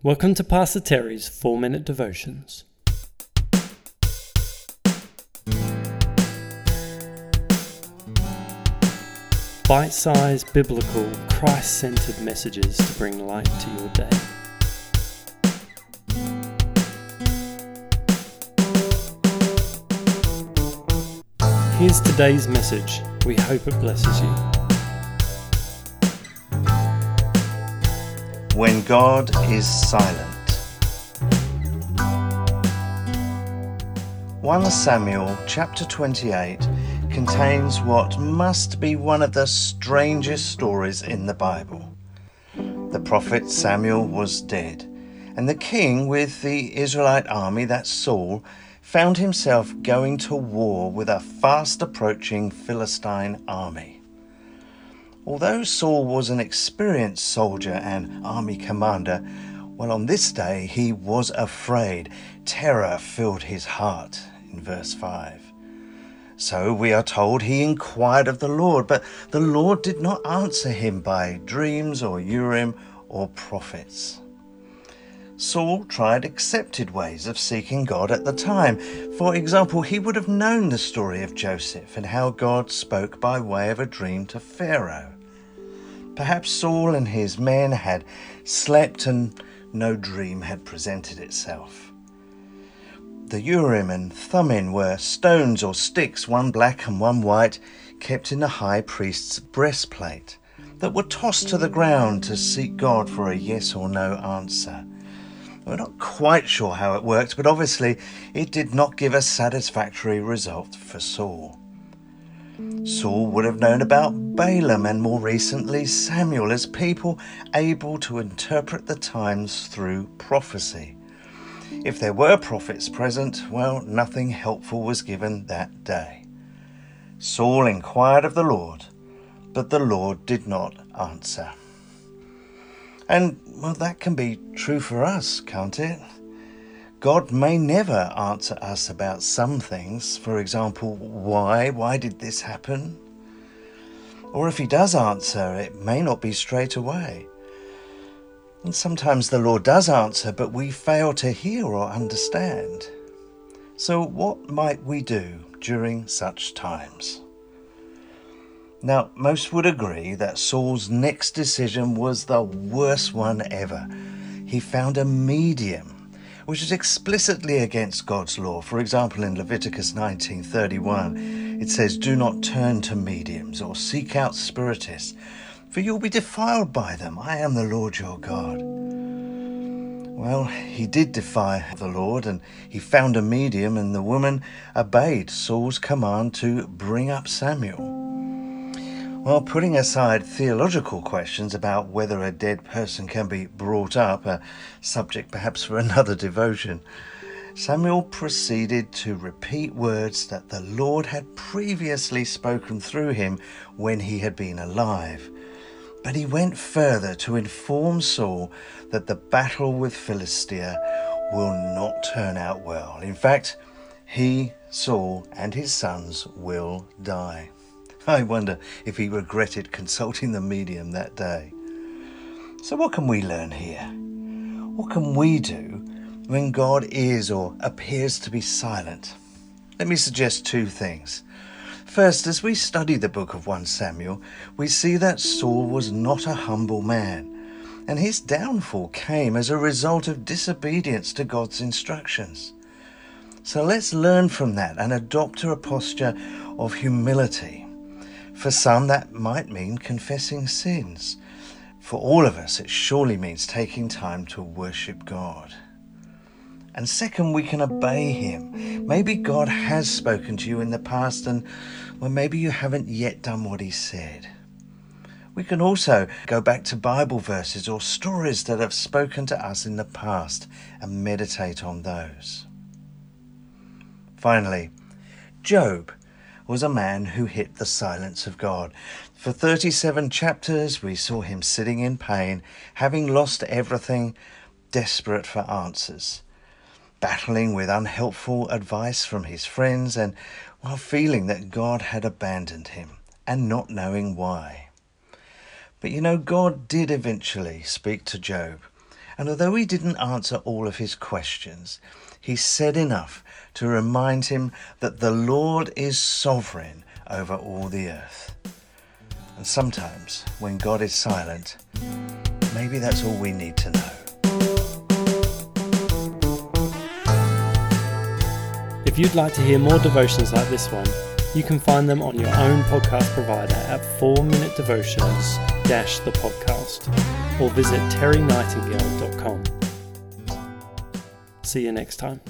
Welcome to Pastor Terry's 4 Minute Devotions. Bite sized, biblical, Christ centered messages to bring light to your day. Here's today's message. We hope it blesses you. When God is silent. 1 Samuel chapter 28 contains what must be one of the strangest stories in the Bible. The prophet Samuel was dead, and the king with the Israelite army, that's Saul, found himself going to war with a fast approaching Philistine army. Although Saul was an experienced soldier and army commander, well, on this day he was afraid. Terror filled his heart, in verse 5. So we are told he inquired of the Lord, but the Lord did not answer him by dreams or Urim or prophets. Saul tried accepted ways of seeking God at the time. For example, he would have known the story of Joseph and how God spoke by way of a dream to Pharaoh. Perhaps Saul and his men had slept and no dream had presented itself. The Urim and Thummim were stones or sticks, one black and one white, kept in the high priest's breastplate, that were tossed to the ground to seek God for a yes or no answer. We're not quite sure how it worked, but obviously it did not give a satisfactory result for Saul. Saul would have known about Balaam and more recently Samuel as people able to interpret the times through prophecy. If there were prophets present, well, nothing helpful was given that day. Saul inquired of the Lord, but the Lord did not answer. And, well, that can be true for us, can't it? God may never answer us about some things. For example, why? Why did this happen? Or if He does answer, it may not be straight away. And sometimes the Lord does answer, but we fail to hear or understand. So, what might we do during such times? Now, most would agree that Saul's next decision was the worst one ever. He found a medium which is explicitly against God's law. For example, in Leviticus 19:31, it says, "Do not turn to mediums or seek out spiritists, for you'll be defiled by them. I am the Lord your God." Well, he did defy the Lord and he found a medium, and the woman obeyed Saul's command to bring up Samuel. Well, putting aside theological questions about whether a dead person can be brought up, a subject perhaps for another devotion, Samuel proceeded to repeat words that the Lord had previously spoken through him when he had been alive. But he went further to inform Saul that the battle with Philistia will not turn out well. In fact, he, Saul, and his sons will die. I wonder if he regretted consulting the medium that day. So, what can we learn here? What can we do when God is or appears to be silent? Let me suggest two things. First, as we study the book of 1 Samuel, we see that Saul was not a humble man, and his downfall came as a result of disobedience to God's instructions. So let's learn from that and adopt a posture of humility for some, that might mean confessing sins. For all of us, it surely means taking time to worship God. And second, we can obey Him. Maybe God has spoken to you in the past, and well, maybe you haven't yet done what He said. We can also go back to Bible verses or stories that have spoken to us in the past and meditate on those. Finally, Job was a man who hit the silence of God. For 37 chapters, we saw him sitting in pain, having lost everything, desperate for answers, battling with unhelpful advice from his friends, and while feeling that God had abandoned him and not knowing why. But you know, God did eventually speak to Job, And although he didn't answer all of his questions, he said enough to remind him that the Lord is sovereign over all the earth. And sometimes, when God is silent, maybe that's all we need to know. If you'd like to hear more devotions like this one, you can find them on your own podcast provider at 4Minute Devotions the podcast or visit terrynightingale.com. See you next time.